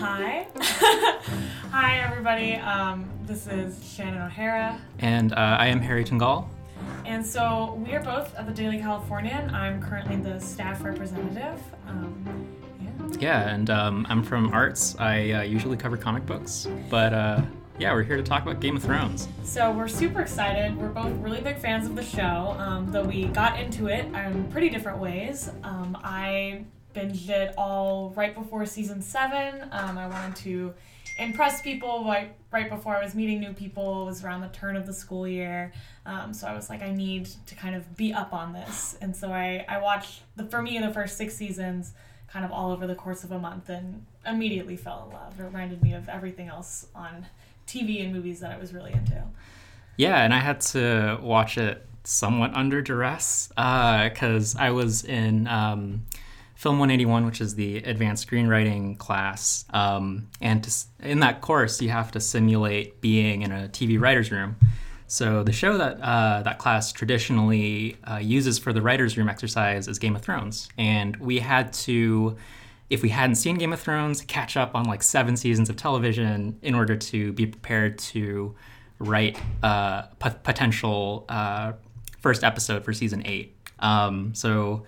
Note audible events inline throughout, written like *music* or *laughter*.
Hi. *laughs* Hi, everybody. Um, this is Shannon O'Hara. And uh, I am Harry Tungal. And so we are both at the Daily Californian. I'm currently the staff representative. Um, yeah. yeah, and um, I'm from arts. I uh, usually cover comic books, but uh, yeah, we're here to talk about Game of Thrones. So we're super excited. We're both really big fans of the show, um, though we got into it in pretty different ways. Um, I binged it all right before season seven. Um, I wanted to impress people right, right before I was meeting new people. It was around the turn of the school year. Um, so I was like, I need to kind of be up on this. And so I, I watched, the for me, the first six seasons kind of all over the course of a month and immediately fell in love. It reminded me of everything else on TV and movies that I was really into. Yeah, and I had to watch it somewhat under duress because uh, I was in. Um, Film 181, which is the advanced screenwriting class. Um, and to, in that course, you have to simulate being in a TV writer's room. So the show that uh, that class traditionally uh, uses for the writer's room exercise is Game of Thrones. And we had to, if we hadn't seen Game of Thrones, catch up on like seven seasons of television in order to be prepared to write a uh, potential uh, first episode for season eight. Um, so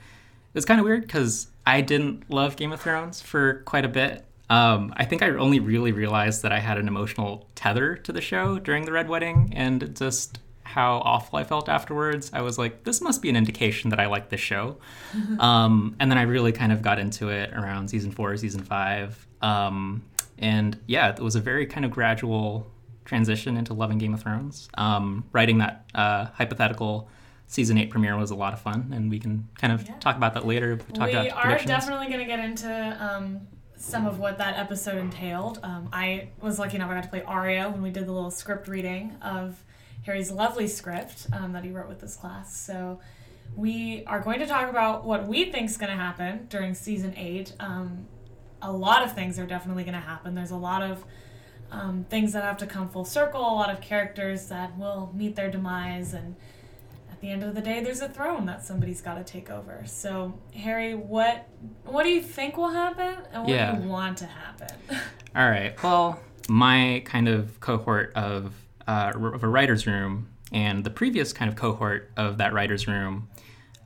was kind of weird because I didn't love Game of Thrones for quite a bit. Um, I think I only really realized that I had an emotional tether to the show during the Red Wedding and just how awful I felt afterwards. I was like, this must be an indication that I like this show. *laughs* um, and then I really kind of got into it around season four, season five. Um, and yeah, it was a very kind of gradual transition into loving Game of Thrones. Um, writing that uh, hypothetical season eight premiere was a lot of fun, and we can kind of yeah. talk about that later. We, we are definitely going to get into um, some of what that episode entailed. Um, I was lucky enough I got to play Arya when we did the little script reading of Harry's lovely script um, that he wrote with this class. So we are going to talk about what we think is going to happen during season eight. Um, a lot of things are definitely going to happen. There's a lot of um, things that have to come full circle, a lot of characters that will meet their demise and the end of the day, there's a throne that somebody's got to take over. So, Harry, what what do you think will happen, and what yeah. do you want to happen? *laughs* All right. Well, my kind of cohort of uh, of a writer's room and the previous kind of cohort of that writer's room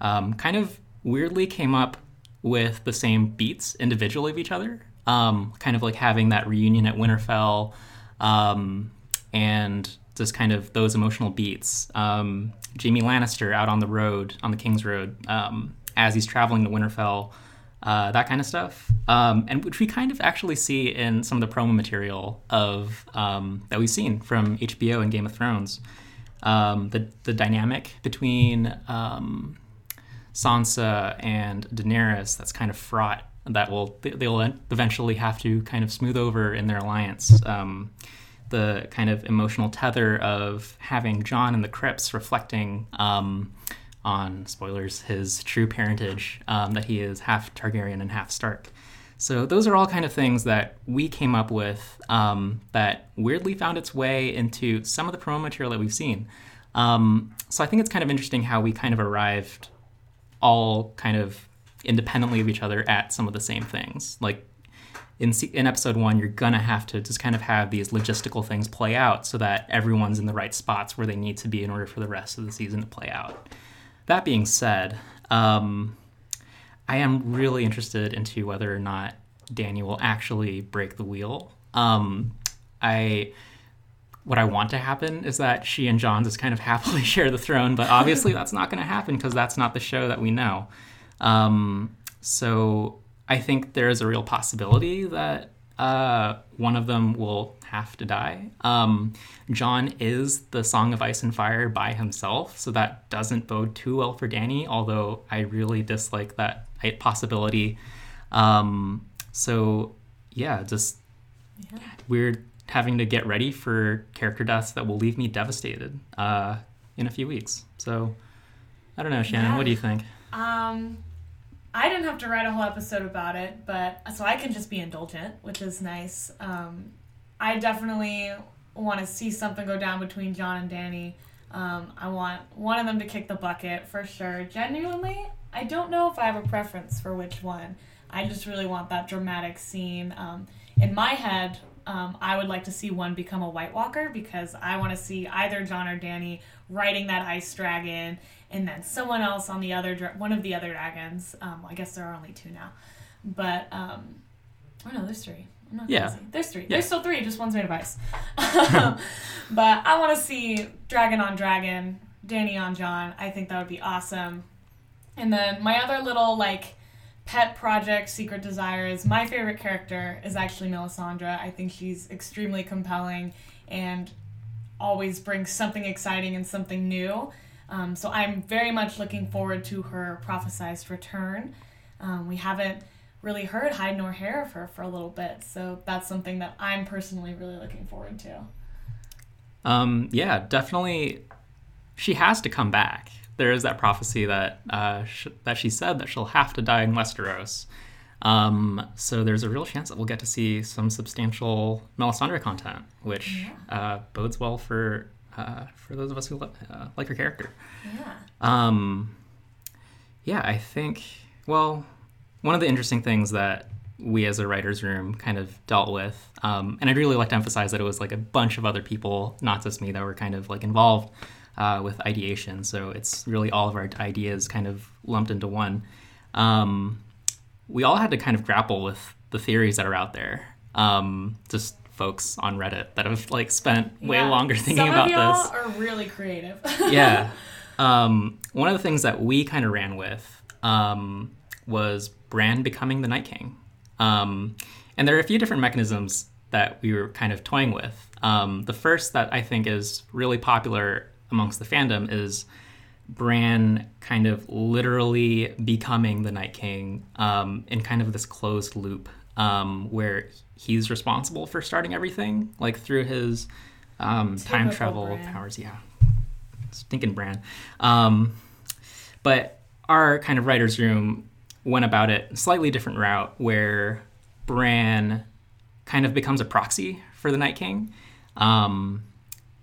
um, kind of weirdly came up with the same beats individually of each other. Um, kind of like having that reunion at Winterfell um, and just kind of those emotional beats. Um, Jaime Lannister out on the road, on the King's Road, um, as he's traveling to Winterfell, uh, that kind of stuff, um, and which we kind of actually see in some of the promo material of um, that we've seen from HBO and Game of Thrones. Um, the the dynamic between um, Sansa and Daenerys that's kind of fraught that will they'll eventually have to kind of smooth over in their alliance. Um, the kind of emotional tether of having Jon and the Crypts reflecting um, on spoilers his true parentage um, that he is half Targaryen and half Stark. So those are all kind of things that we came up with um, that weirdly found its way into some of the promo material that we've seen. Um, so I think it's kind of interesting how we kind of arrived all kind of independently of each other at some of the same things. Like in in episode one, you're gonna have to just kind of have these logistical things play out so that everyone's in the right spots where they need to be in order for the rest of the season to play out. That being said, um, I am really interested into whether or not Dany will actually break the wheel. Um, I what I want to happen is that she and Jon just kind of *laughs* happily share the throne, but obviously that's not going to happen because that's not the show that we know. Um, so I think there is a real possibility that uh, one of them will have to die. Um, Jon is the Song of Ice and Fire by himself, so that doesn't bode too well for Dany, although I really dislike that possibility. Um, so, yeah, just yeah. weird having to get ready for character deaths that will leave me devastated uh, in a few weeks. So, I don't know, Shannon, yeah. what do you think? Um, I didn't have to write a whole episode about it, but so I can just be indulgent, which is nice. Um, I definitely want to see something go down between Jon and Dany. Um, I want one of them to kick the bucket for sure. Genuinely, I don't know if I have a preference for which one. I just really want that dramatic scene. Um, in my head, um, I would like to see one become a White Walker because I want to see either Jon or Dany riding that ice dragon, and then someone else on the other dra- one of the other dragons. Um, I guess there are only two now, but um, oh no, there's three. I'm not Yeah. crazy. There's three. Yeah. There's still three. Just one's made of ice. *laughs* but I want to see dragon on dragon, Dany on Jon. I think that would be awesome. And then my other little like pet project, secret desires my favorite character is actually Melisandre. I think she's extremely compelling and always brings something exciting and something new. Um, so I'm very much looking forward to her prophesized return. Um, we haven't really heard hide nor hair of her for a little bit, so that's something that I'm personally really looking forward to. Um, yeah, definitely. She has to come back. There is that prophecy that uh, sh- that she said that she'll have to die in Westeros. Um, so there's a real chance that we'll get to see some substantial Melisandre content, which uh, bodes well for uh, for those of us who lo- uh, like her character. Yeah. Um, yeah, I think, well, one of the interesting things that we as a writer's room kind of dealt with, um, and I'd really like to emphasize that it was like a bunch of other people, not just me, that were kind of like involved uh, with ideation. So it's really all of our ideas kind of lumped into one. Um, we all had to kind of grapple with the theories that are out there. Um, just folks on Reddit that have like spent way Yeah. longer thinking Some about of y'all this are really creative. *laughs* yeah. *laughs* Um, one of the things that we kind of ran with um, was Bran becoming the Night King. Um, and there are a few different mechanisms that we were kind of toying with. Um, the first that I think is really popular amongst the fandom is Bran kind of literally becoming the Night King um, in kind of this closed loop um, where he's responsible for starting everything, like through his um, time travel Bran. powers. Yeah, stinking Bran. Um, but our kind of writer's room went about it a slightly different route where Bran kind of becomes a proxy for the Night King. Um,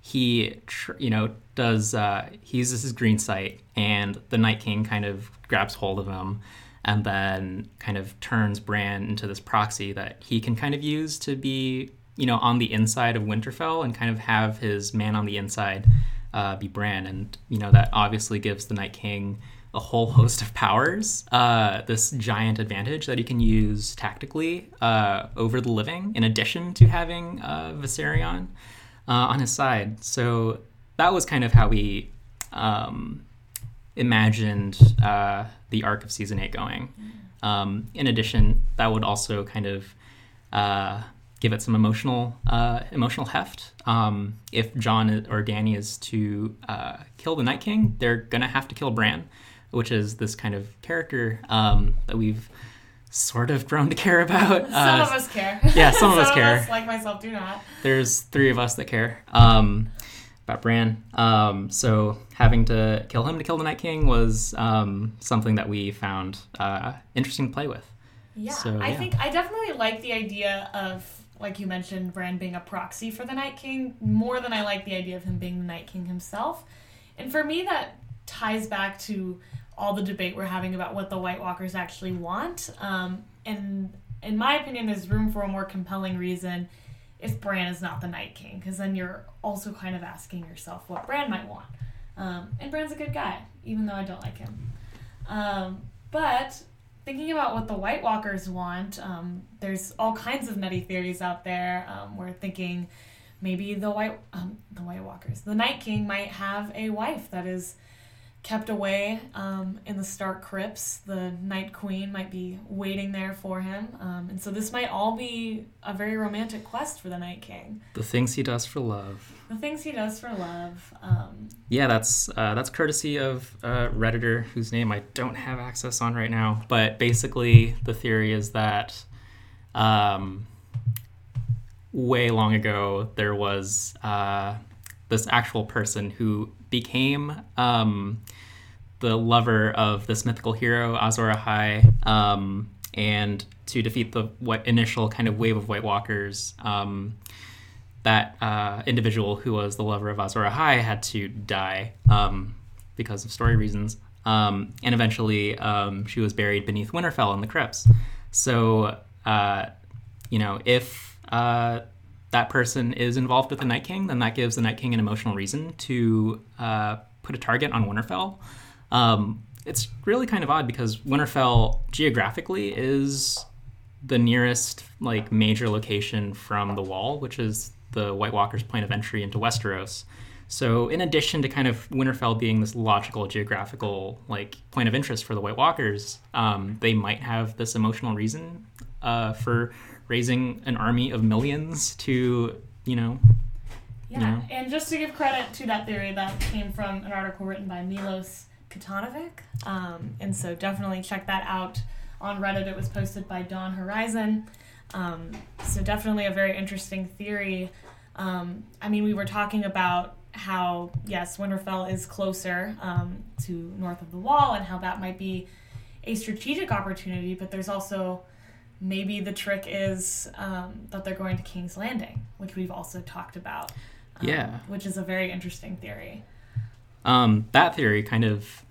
he, tr- you know, does uh, he uses his green sight, and the Night King kind of grabs hold of him, and then kind of turns Bran into this proxy that he can kind of use to be, you know, on the inside of Winterfell and kind of have his man on the inside uh, be Bran, and you know that obviously gives the Night King a whole *laughs* host of powers, uh, this giant advantage that he can use tactically uh, over the living, in addition to having uh, Viserion uh, on his side. So that was kind of how we um, imagined uh, the arc of season eight going. Um, in addition, that would also kind of uh, give it some emotional uh, emotional heft. Um, if Jon or Dany is to uh, kill the Night King, they're gonna have to kill Bran, which is this kind of character um, that we've sort of grown to care about. *laughs* Some Uh, of us care. yeah, some of us *laughs* care. us, like myself, do not. there's three of us that care um, about Bran. Um, so having to kill him to kill the Night King was um, something that we found uh, interesting to play with. Yeah, So, I yeah. think I definitely like the idea of, like you mentioned, Bran being a proxy for the Night King more than I like the idea of him being the Night King himself. And for me, that ties back to all the debate we're having about what the White Walkers actually want. Um, and in my opinion, there's room for a more compelling reason if Bran is not the Night King, because then you're also kind of asking yourself what Bran might want. Um, and Bran's a good guy, even though I don't like him. Um, but thinking about what the White Walkers want, um, there's all kinds of nutty theories out there. Um, we're thinking maybe the White um, the White Walkers, the Night King might have a wife that is kept away um, in the Stark crypts. The Night Queen might be waiting there for him, um, and so this might all be a very romantic quest for the Night King. The things he does for love. The things he does for love. Um, Yeah, that's uh, that's courtesy of uh, redditor whose name I don't have access on right now. But basically, the theory is that um, way long ago there was uh, this actual person who became um, the lover of this mythical hero Azor Ahai, um, and to defeat the what initial kind of wave of White Walkers. Um, that uh, individual who was the lover of Azor Ahai had to die um, because of story reasons. Um, and eventually, um, she was buried beneath Winterfell in the crypts. So, uh, you know, if uh, that person is involved with the Night King, then that gives the Night King an emotional reason to uh, put a target on Winterfell. Um, it's really kind of odd because Winterfell geographically is the nearest like major location from the Wall, which is the White Walkers' point of entry into Westeros. So, in addition to kind of Winterfell being this logical geographical like point of interest for the White Walkers, um, they might have this emotional reason uh, for raising an army of millions to, you know. Yeah, you know. and just to give credit to that theory, that came from an article written by Milos Katanovic. Um, and so definitely check that out on Reddit. It was posted by Dawn Horizon. Um, so definitely a very interesting theory. Um, I mean, we were talking about how yes, Winterfell is closer um, to north of the Wall, and how that might be a strategic opportunity. But there's also maybe the trick is um, that they're going to King's Landing, which we've also talked about. um, Yeah. which is a very interesting theory. Um, that theory kind of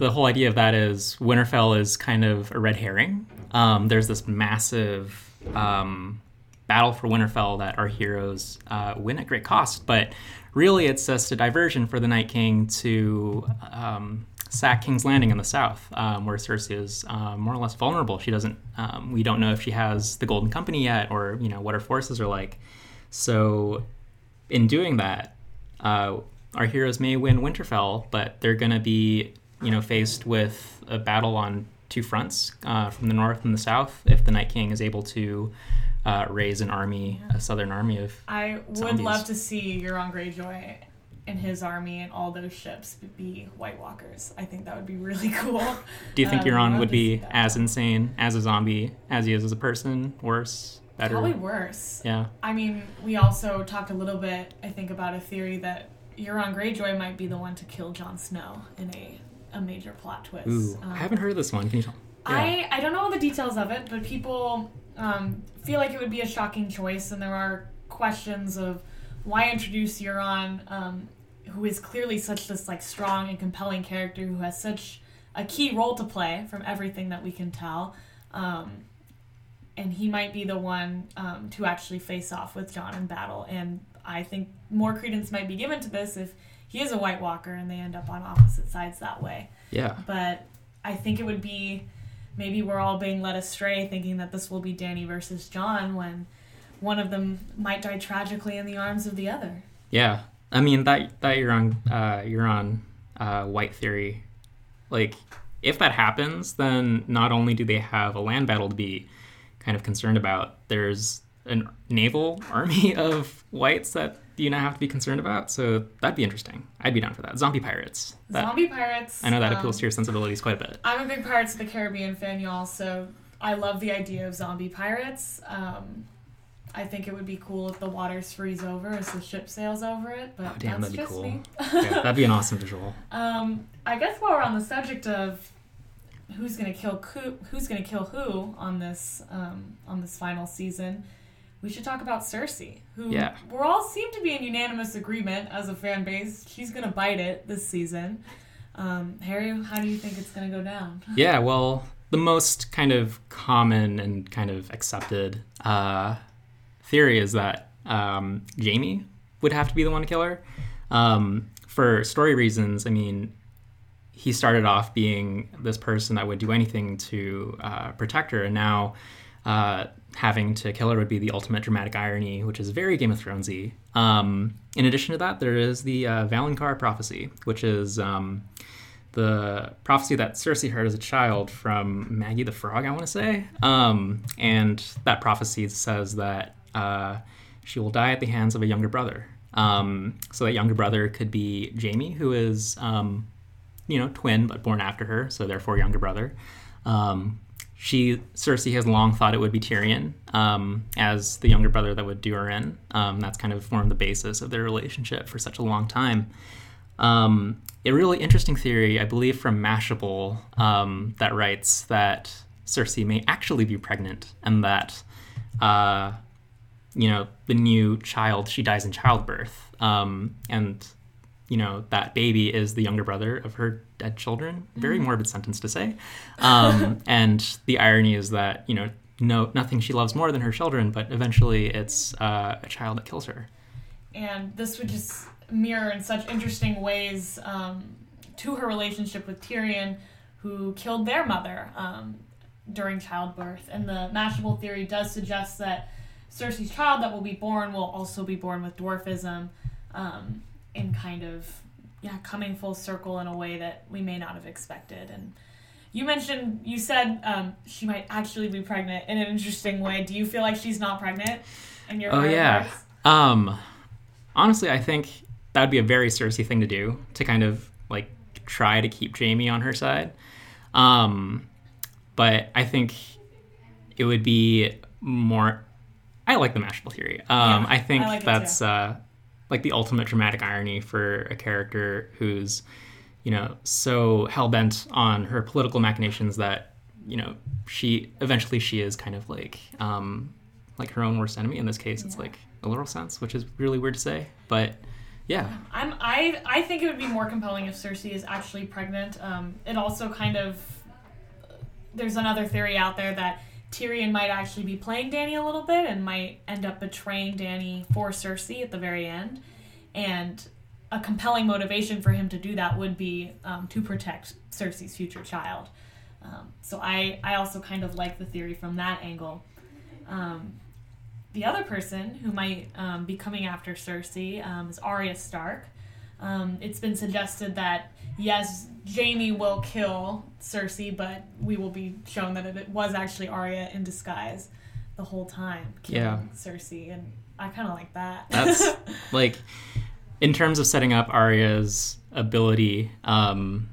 the whole idea of that is Winterfell is kind of a red herring. Um, there's this massive um, battle for Winterfell that our heroes uh, win at great cost, but really it's just a diversion for the Night King to um, sack King's Landing in the south, um, where Cersei is uh, more or less vulnerable. She doesn't. Um, we don't know if she has the Golden Company yet, or you know what her forces are like. So, in doing that, uh, our heroes may win Winterfell, but they're going to be, you know, faced with a battle on two fronts, uh, from the north and the south. If the Night King is able to uh, raise an army, a southern army of, I would Zombies. love to see Euron Greyjoy and his army and all those ships be White Walkers. I think that would be really *laughs* cool. do you think Um, Euron would be as insane as a zombie as he is as a person? Worse, better? Probably worse. Yeah. I mean, we also talked a little bit, I think, about a theory that Euron Greyjoy might be the one to kill Jon Snow in a, a major plot twist. Ooh, Um, I haven't heard of this one. Can you tell? I, I don't know all the details of it, but people um, feel like it would be a shocking choice, and there are questions of why introduce Euron, um, who is clearly such this like strong and compelling character who has such a key role to play from everything that we can tell, um, and he might be the one um, to actually face off with Jon in battle. And I think more credence might be given to this if he is a White Walker and they end up on opposite sides that way Yeah. but I think it would be maybe we're all being led astray thinking that this will be Dany versus Jon when one of them might die tragically in the arms of the other. Yeah, I mean that that Euron uh, Euron uh, white theory. Like, if that happens, then not only do they have a land battle to be kind of concerned about, there's a naval army *laughs* of whites that you now have to be concerned about. So that'd be interesting. I'd be down for that. Zombie pirates. That, Zombie pirates. I know that um, appeals to your sensibilities quite a bit. I'm a big Pirates of the Caribbean fan, y'all, so I love the idea of zombie pirates. Um, I think it would be cool if the waters freeze over as the ship sails over it, but Oh, damn, that's that'd be cool. me. *laughs* Yeah, that'd be an awesome visual. Um, I guess while we're on the subject of who's gonna kill who, who's gonna kill who on this um, on this final season, we should talk about Cersei, who Yeah. we're all seem to be in unanimous agreement as a fan base. She's gonna bite it this season. Um, Harry, how do you think it's gonna go down? Yeah, well, the most kind of common and kind of accepted uh, theory is that um, Jaime would have to be the one to kill her. Um, for story reasons, I mean, he started off being this person that would do anything to uh, protect her, and now uh, having to kill her would be the ultimate dramatic irony, which is very Game of Thronesy. Um, in addition to that, there is the uh, Valonqar prophecy, which is um, the prophecy that Cersei heard as a child from Maggie the Frog, I want to say. Um, and that prophecy says that uh, she will die at the hands of a younger brother. Um, so that younger brother could be Jaime, who is, um, you know, twin but born after her, so therefore younger brother. Um, she Cersei has long thought it would be Tyrion um, as the younger brother that would do her in. Um, that's kind of formed the basis of their relationship for such a long time. Um, a really interesting theory, I believe, from Mashable um, that writes that Cersei may actually be pregnant and that, uh, you know, the new child, she dies in childbirth. Um, and, you know, that baby is the younger brother of her dead children. Very morbid sentence to say. Um, *laughs* and the irony is that, you know, no nothing she loves more than her children, but eventually it's uh, a child that kills her. And this would just mirror in such interesting ways um, to her relationship with Tyrion, who killed their mother um, during childbirth. And the Mashable theory does suggest that Cersei's child that will be born will also be born with dwarfism, um, in kind of yeah coming full circle in a way that we may not have expected. And you mentioned you said um, she might actually be pregnant in an interesting way. Do you feel like she's not pregnant? In your Oh yeah. Um, honestly, I think that would be a very Cersei thing to do to kind of like try to keep Jaime on her side. Um, but I think it would be more. I like the Mashable theory. Um, Yeah, I think I like that's uh, like the ultimate dramatic irony for a character who's, you know, so hell bent on her political machinations that you know she eventually she is kind of like um, like her own worst enemy. In this case, it's Yeah. like a literal sense, which is really weird to say, but yeah, I'm I I think it would be more compelling if Cersei is actually pregnant. Um, it also kind of there's another theory out there that Tyrion might actually be playing Dany a little bit and might end up betraying Dany for Cersei at the very end, and a compelling motivation for him to do that would be um, to protect Cersei's future child. Um, so I I also kind of like the theory from that angle. Um, the other person who might um, be coming after Cersei um, is Arya Stark. Um, it's been suggested that yes, Jaime will kill Cersei, but we will be shown that it was actually Arya in disguise the whole time killing Yeah. Cersei, and I kind of like that. That's *laughs* like in terms of setting up Arya's ability um,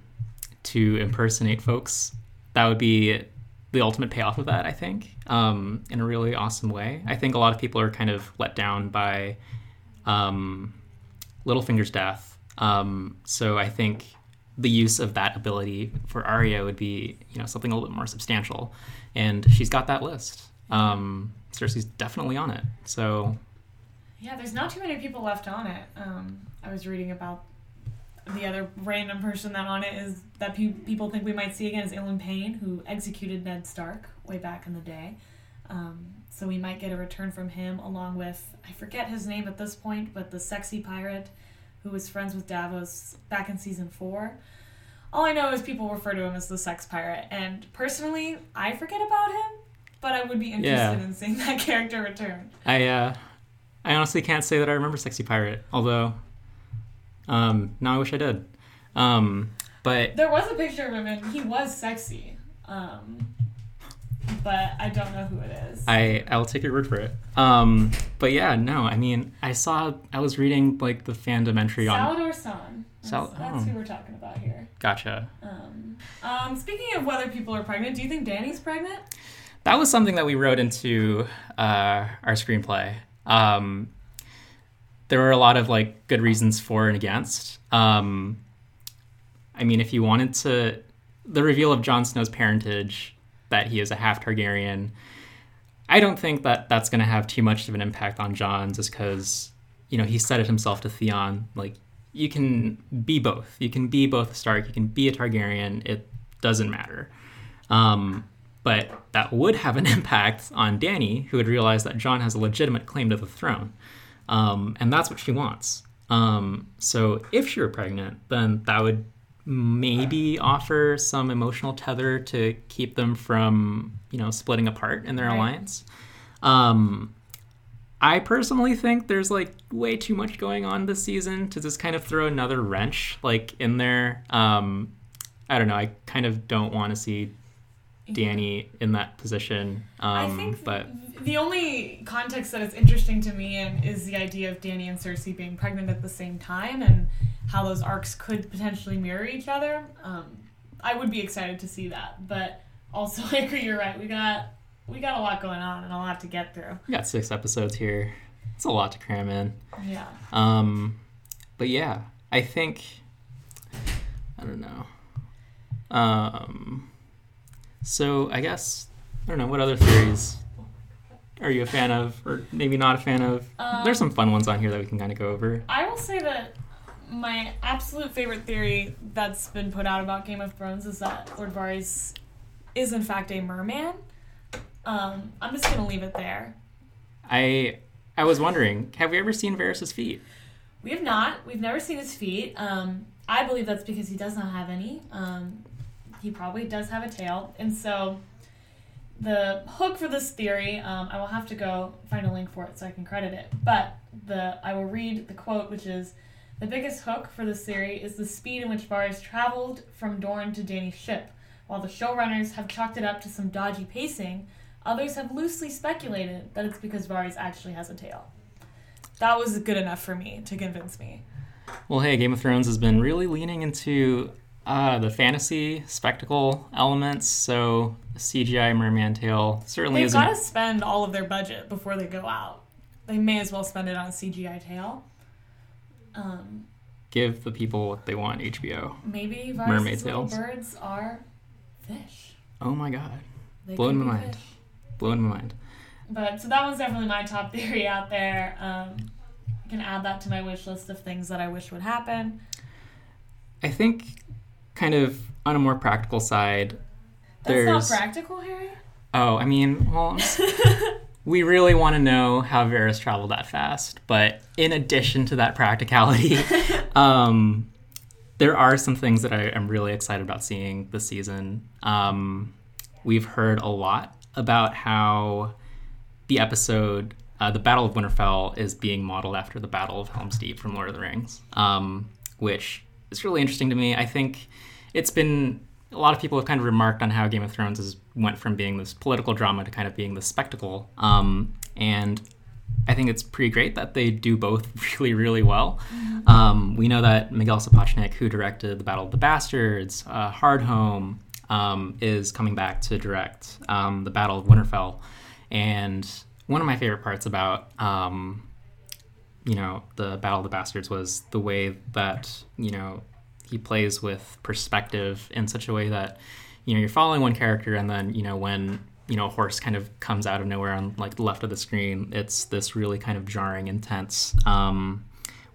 to impersonate folks, that would be the ultimate payoff of that. I think um, in a really awesome way. I think a lot of people are kind of let down by um, Littlefinger's death. Um, so I think the use of that ability for Arya would be, you know, something a little bit more substantial, and she's got that list. Um, Cersei's definitely on it. So Yeah, there's not too many people left on it. Um, I was reading about the other random person that on it is that pe- people think we might see again is Ilyn Payne, who executed Ned Stark way back in the day. Um, so we might get a return from him, along with I forget his name at this point, but the sexy pirate who was friends with Davos back in season four. All I know is people refer to him as the sex pirate, and personally, I forget about him. But I would be interested Yeah. in seeing *laughs* that character return. I uh, I honestly can't say that I remember Sexy Pirate, although um, now I wish I did. Um, but There was a picture of him and he was sexy. Um, but I don't know who it is. I I'll take your word for it. Um, but yeah, no, I mean, I saw I was reading like the fandom entry on. Salladhor Saan. That's, Sal- that's oh. who we're talking about here. Gotcha. Um, um, speaking of whether people are pregnant, do you think Dany's pregnant? That was something that we wrote into uh, our screenplay. Um, there were a lot of like good reasons for and against. Um, I mean, if you wanted to, the reveal of Jon Snow's parentage, that he is a half Targaryen, I don't think that that's going to have too much of an impact on Jon, just because you know he said it himself to Theon, like you can be both. You can be both a Stark. You can be a Targaryen. It doesn't matter. Um, but that would have an *laughs* impact on Dany, who would realize that Jon has a legitimate claim to the throne. Um, and that's what she wants. Um, so if she were pregnant, then that would maybe offer some emotional tether to keep them from, you know, splitting apart in their Right. alliance. Um, I personally think there's like way too much going on this season to just kind of throw another wrench like in there. Um, I don't know. I kind of don't want to see Dany in that position. Um, I think but the only context that is interesting to me in is the idea of Dany and Cersei being pregnant at the same time and how those arcs could potentially mirror each other. Um, I would be excited to see that, but also *laughs* I agree. You're right. We got we got a lot going on and a lot to get through. we got six episodes here. It's a lot to cram in. Yeah. Um, but yeah, I think I don't know. Um, so I guess I don't know what other theories are you a fan of, or maybe not a fan of. Um, There's some fun ones on here that we can kind of go over. I will say that my absolute favorite theory that's been put out about Game of Thrones is that Lord Varys is in fact a merman. Um, I'm just gonna leave it there. I I was wondering, have we ever seen Varys's feet? We have not. We've never seen his feet. Um, I believe that's because he does not have any. Um, he probably does have a tail, and so the hook for this theory, um, I will have to go find a link for it so I can credit it. But the I will read the quote, which is. The biggest hook for this theory is the speed in which Varys traveled from Dorne to Dany's ship. While the showrunners have chalked it up to some dodgy pacing, others have loosely speculated that it's because Varys actually has a tail. That was good enough for me to convince me. Well, hey, Game of Thrones has been really leaning into uh, the fantasy spectacle elements, so CGI merman tail certainly They've isn't. They've got to spend all of their budget before they go out. They may as well spend it on a CGI tail. Um, Give the people what they want, HBO. maybe Varys' Mermaid tails. birds are fish. Oh my god, They Blowing my mind. fish. blowing my mind. But so that was definitely my top *laughs* theory out there. Um, I can add that to my wish list of things that I wish would happen. I think, kind of on a more practical side, That's there's. not practical, Harry. oh, I mean, well, *laughs* we really want to know how Varys traveled that fast. But in addition to that practicality, *laughs* um, there are some things that I am really excited about seeing this season. Um, we've heard a lot about how the episode, uh, the Battle of Winterfell, is being modeled after the Battle of Helm's Deep from Lord of the Rings, um, which is really interesting to me. I think it's been a lot of people have kind of remarked on how Game of Thrones has went from being this political drama to kind of being this spectacle, um, and I think it's pretty great that they do both *laughs* really, really well. Um, we know that Miguel Sapochnik, who directed The Battle of the Bastards, uh, Hardhome, um, is coming back to direct um, The Battle of Winterfell. And one of my favorite parts about, um, you know, The Battle of the Bastards was the way that, you know, he plays with perspective in such a way that, you know, you're following one character and then, you know, when you know, a horse kind of comes out of nowhere on like the left of the screen. It's this really kind of jarring, intense um,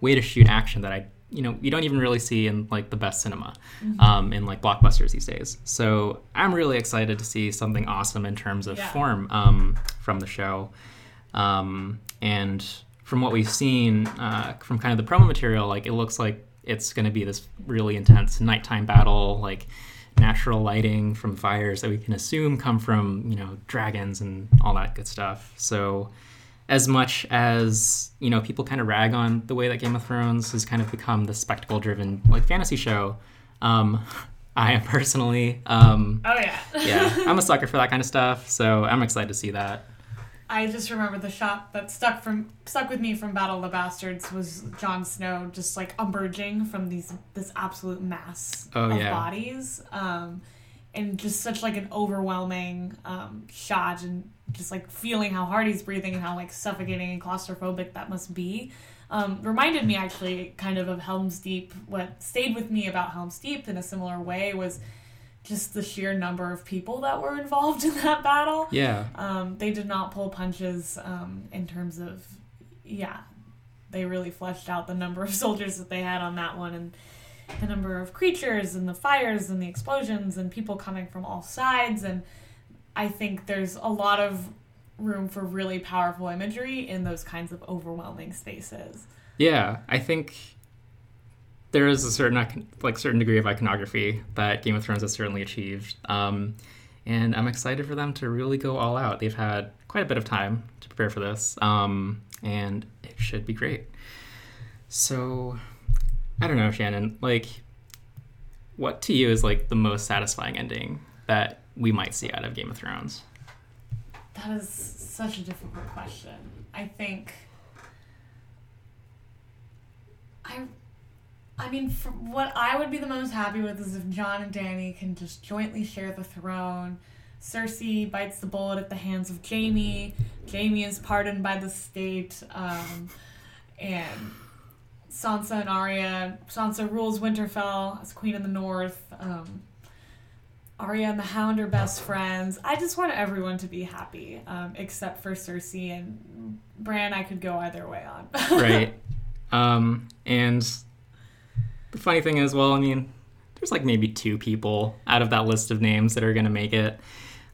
way to shoot action that I, you know, you don't even really see in like the best cinema, um, in like blockbusters these days. So I'm really excited to see something awesome in terms of Yeah. form um, from the show, um, and from what we've seen uh, from kind of the promo material, like it looks like it's going to be this really intense nighttime battle, like natural lighting from fires that we can assume come from you know dragons and all that good stuff. So as much as you know people kind of rag on the way that Game of Thrones has kind of become the spectacle driven like fantasy show, um, *laughs* I am personally um, Oh yeah. yeah I'm a *laughs* sucker for that kind of stuff. So I'm excited to see that. I just remember the shot that stuck from stuck with me from Battle of the Bastards was Jon Snow just like emerging from these this absolute mass Oh, of yeah. bodies, um, and just such like an overwhelming um, shot, and just like feeling how hard he's breathing and how like suffocating and claustrophobic that must be. Um, reminded me actually kind of of Helm's Deep. What stayed with me about Helm's Deep in a similar way was just the sheer number of people that were involved in that battle. Yeah. Um, they did not pull punches um, in terms of, yeah, they really fleshed out the number of *laughs* soldiers that they had on that one and the number of creatures and the fires and the explosions and people coming from all sides. And I think there's a lot of room for really powerful imagery in those kinds of overwhelming spaces. Yeah, I think there is a certain like certain degree of iconography that Game of Thrones has certainly achieved, um, and I'm excited for them to really go all out. They've had quite a bit of time to prepare for this, um, and it should be great. So, I don't know, Shannon. Like, what to you is like the most satisfying ending that we might see out of Game of Thrones? That is such a difficult question. I think I I mean what I would be the most happy with is if Jon and Dany can just jointly share the throne. Cersei bites the bullet at the hands of Jaime. Jaime is pardoned by the state. Um, and Sansa and Arya. Sansa rules Winterfell as Queen of the North. Um, Arya and the Hound are best friends. I just want everyone to be happy, um, except for Cersei and Bran. I could go either way on. *laughs* right? Um, and the funny thing is, well, I mean, there's like maybe two people out of that list of names that are going to make it.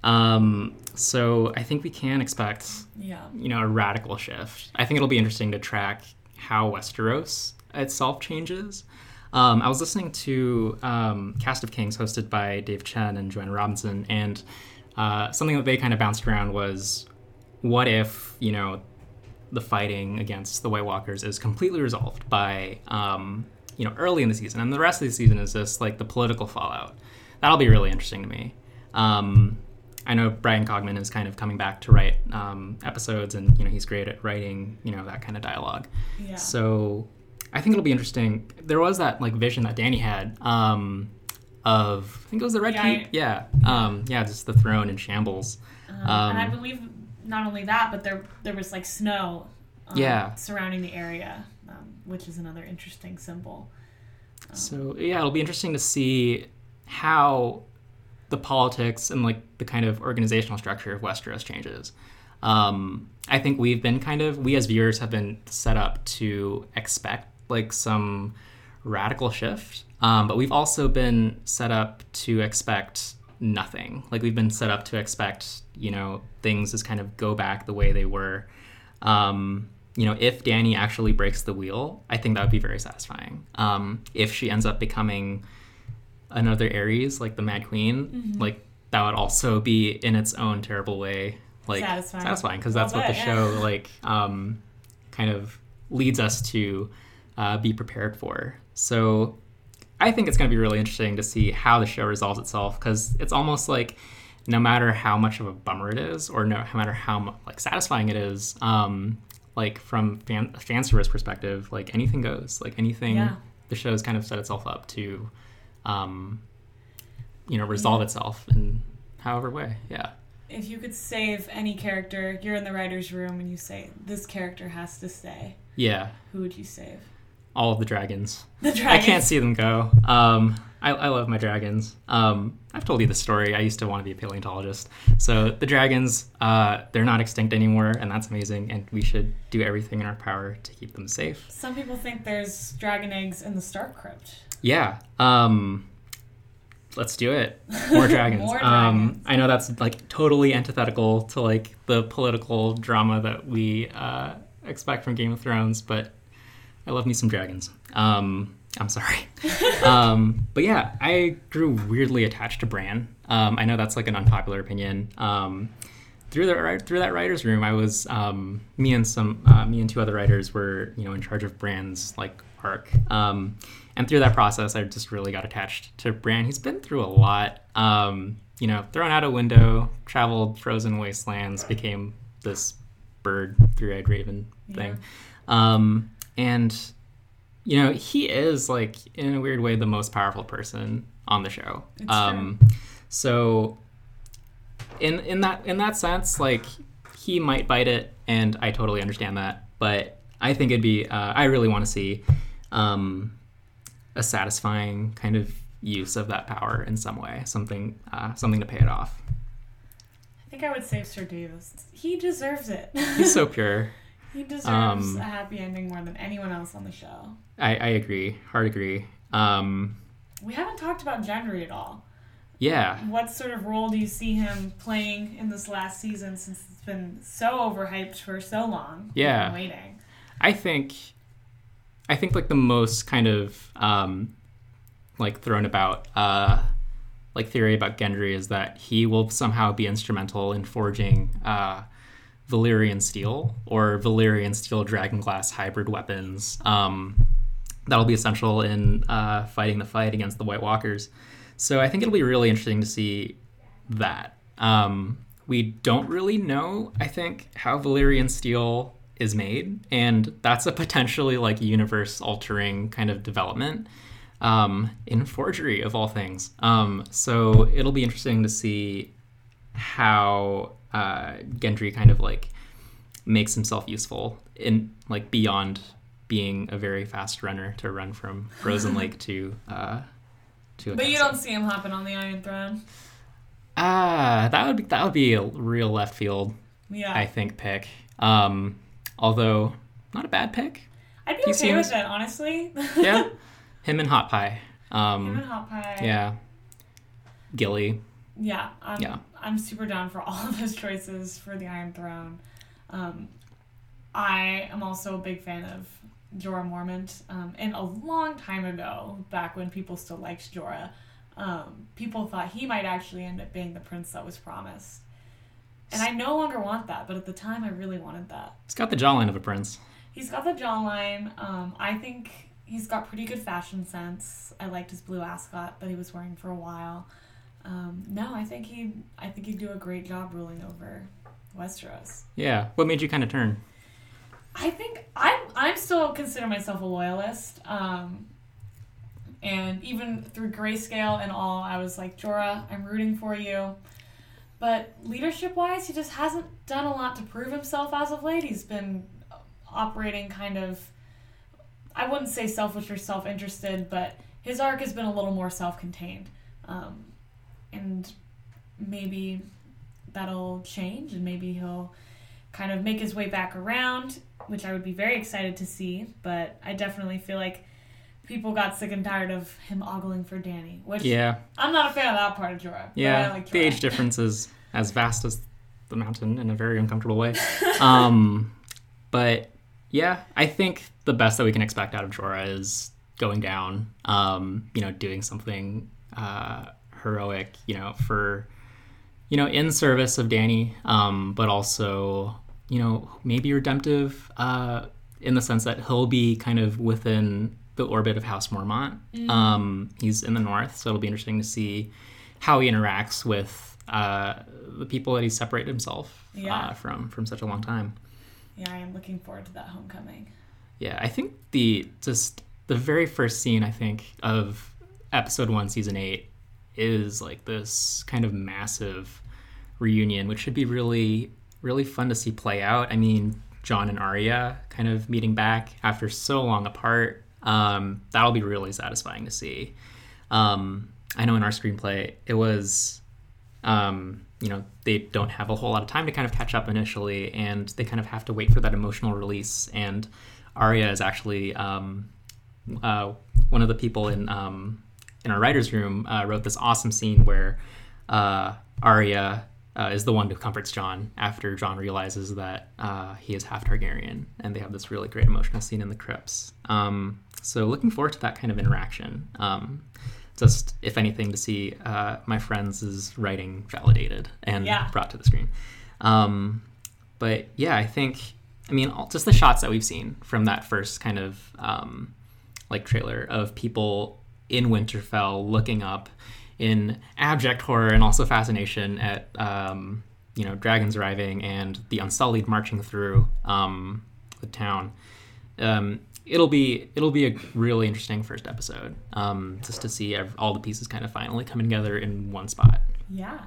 Um, so I think we can expect, Yeah. you know, a radical shift. I think it'll be interesting to track how Westeros itself changes. Um, I was listening to um, Cast of Kings hosted by Dave Chen and Joanna Robinson, and uh, something that they kind of bounced around was what if, you know, the fighting against the White Walkers is completely resolved by, um, you know, early in the season, and the rest of the season is just like the political fallout. That'll be really interesting to me. Um, I know Bryan Cogman is kind of coming back to write um, episodes, and you know he's great at writing, you know, that kind of dialogue. Yeah. So I think it'll be interesting. There was that like vision that Dany had um, of I think it was the Red Yeah, Keep. I- Yeah, um, yeah, just the throne in shambles. Um, and I Um, believe not only that, but there there was like snow. Um, Yeah. Surrounding the area, um, which is another interesting symbol. So yeah, it'll be interesting to see how the politics and like the kind of organizational structure of Westeros changes. Um, I think we've been kind of we as viewers have been set up to expect like some radical shift, um, but we've also been set up to expect nothing. Like we've been set up to expect you know things just kind of go back the way they were. Um, you know, if Dany actually breaks the wheel, I think that would be very satisfying. Um, if she ends up becoming another Aerys, like the Mad Queen, like that would also be in its own terrible way, like Satisfying. satisfying because that's what the yeah. show like um, kind of leads us to uh, be prepared for. So I think it's going to be really interesting to see how the show resolves itself because it's almost like no matter how much of a bummer it is, or no, no matter how like satisfying it is, um, like from fan fan service perspective, like anything goes. Like anything, Yeah. the show's kind of set itself up to, um, you know, resolve itself in however way. Yeah. If you could save any character, you're in the writer's room and you say, this character has to stay. Yeah. Who would you save? All of the dragons. The dragons. I can't see them go. Um, I, I love my dragons. Um, I've told you the story. I used to want to be a paleontologist. So the dragons, uh, they're not extinct anymore, and that's amazing. And we should do everything in our power to keep them safe. Some people think there's dragon eggs in the Stark Crypt. Yeah. Um, let's do it. More *laughs* dragons. More Um, dragons. I know that's like totally antithetical to like the political drama that we uh, expect from Game of Thrones, but I love me some dragons. Um, I'm sorry. *laughs* um, but yeah, I grew weirdly attached to Bran. Um, I know that's like an unpopular opinion. Um, through the through that writers' room, I was um, me and some uh, me and two other writers were you know in charge of Bran's like arc. Um, and through that process, I just really got attached to Bran. He's been through a lot. Um, you know, thrown out a window, traveled frozen wastelands, became this bird, three-eyed raven thing. Um, and you know, he is like in a weird way the most powerful person on the show. It's um, so in in that in that sense, like he might bite it, and I totally understand that. But I think it'd be uh, I really want to see um, a satisfying kind of use of that power in some way, something uh, something to pay it off. I think I would save Sir Davos. He deserves it. He's so *laughs* pure. He deserves um, a happy ending more than anyone else on the show. I, I agree, hard agree. Um, We haven't talked about Gendry at all. yeah, What sort of role do you see him playing in this last season since it's been so overhyped for so long? Yeah. waiting. I think I think like the most kind of um, like thrown about uh, like theory about Gendry is that he will somehow be instrumental in forging uh, Valyrian steel or Valyrian steel dragon glass hybrid weapons. Um, that'll be essential in uh, fighting the fight against the White Walkers. So I think it'll be really interesting to see that. Um, we don't really know, I think, how Valyrian steel is made, and that's a potentially like universe altering kind of development um, in forgery of all things. Um, so it'll be interesting to see how uh, Gendry kind of like makes himself useful in like beyond being a very fast runner to run from Frozen Lake *laughs* to uh, to. A But you don't see him hopping on the Iron Throne. Ah, that would be that would be a real left field, Yeah. I think. Pick. Um, although not a bad pick. I'd be he okay seems- with it, honestly. *laughs* Yeah, *laughs* him and Hot Pie. Him and Um, Hot Pie. yeah, Gilly. Yeah. I'm, Yeah. I'm super down for all *laughs* of those choices for the Iron Throne. Um, I am also a big fan of Jorah Mormont. Um, and a long time ago, back when people still liked Jorah, um, people thought he might actually end up being the prince that was promised. And I no longer want that, but at the time I really wanted that. He's got the jawline of a prince. He's got the jawline. Um, I think he's got pretty good fashion sense. I liked his blue ascot that he was wearing for a while. Um, no, I think he I think he'd do a great job ruling over Westeros. Yeah. What made you kind of turn? I think I'm I'm still consider myself a loyalist. Um, and even through grayscale and all, I was like, Jorah, I'm rooting for you. But leadership wise, he just hasn't done a lot to prove himself as of late. He's been operating kind of, I wouldn't say selfish or self interested, but his arc has been a little more self contained. Um, and maybe that'll change and maybe he'll kind of make his way back around, which I would be very excited to see. But I definitely feel like people got sick and tired of him ogling for Dany, which Yeah. I'm not a fan of that part of Jorah. Yeah. like the Jorah. age difference is as vast as the mountain in a very uncomfortable way. *laughs* um, but yeah, I think the best that we can expect out of Jorah is going down, um, you know, doing something uh, heroic, you know, for, you know, in service of Dany, um, but also, you know, maybe redemptive uh, in the sense that he'll be kind of within the orbit of House Mormont. Um, he's in the north, so it'll be interesting to see how he interacts with uh, the people that he's separated himself Yeah. uh, from from such a long time. Yeah, I am looking forward to that homecoming. Yeah, I think the just the very first scene I think of episode one, season eight, is like this kind of massive reunion, which should be really really fun to see play out. I mean, Jon and Arya kind of meeting back after so long apart. Um, that'll be really satisfying to see. Um, I know in our screenplay it was um, you know, they don't have a whole lot of time to kind of catch up initially, and they kind of have to wait for that emotional release. And Arya is actually um, uh, one of the people in um, in our writers' room uh, wrote this awesome scene where uh, Arya uh, is the one who comforts Jon after Jon realizes that uh, he is half Targaryen, and they have this really great emotional scene in the crypts. Um, so looking forward to that kind of interaction. Um, just if anything to see uh, my friends' writing validated and Yeah. brought to the screen. Um, but yeah, I think I mean all, just the shots that we've seen from that first kind of um, like trailer of people in Winterfell looking up in abject horror and also fascination at um, you know dragons arriving and the Unsullied marching through um, the town. Um, it'll be it'll be a really interesting first episode um, just to see ev- all the pieces kind of finally coming together in one spot. Yeah.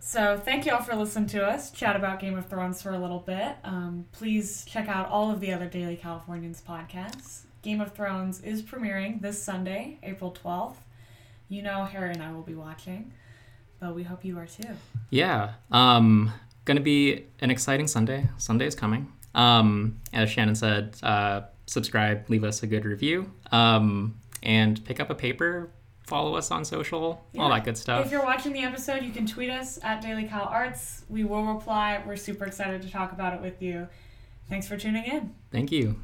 So thank you all for listening to us chat about Game of Thrones for a little bit. Um, please check out all of the other Daily Californians podcasts. Game of Thrones is premiering this Sunday, April 12th. You know Harry and I will be watching, but we hope you are too. Yeah. Um, gonna be an exciting Sunday. Sunday is coming. Um, as Shannon said, uh, subscribe, leave us a good review, um, and pick up a paper. Follow us on social, all that good stuff. If you're watching the episode, you can tweet us at Daily Cal Arts. We will reply. We're super excited to talk about it with you. Thanks for tuning in. Thank you.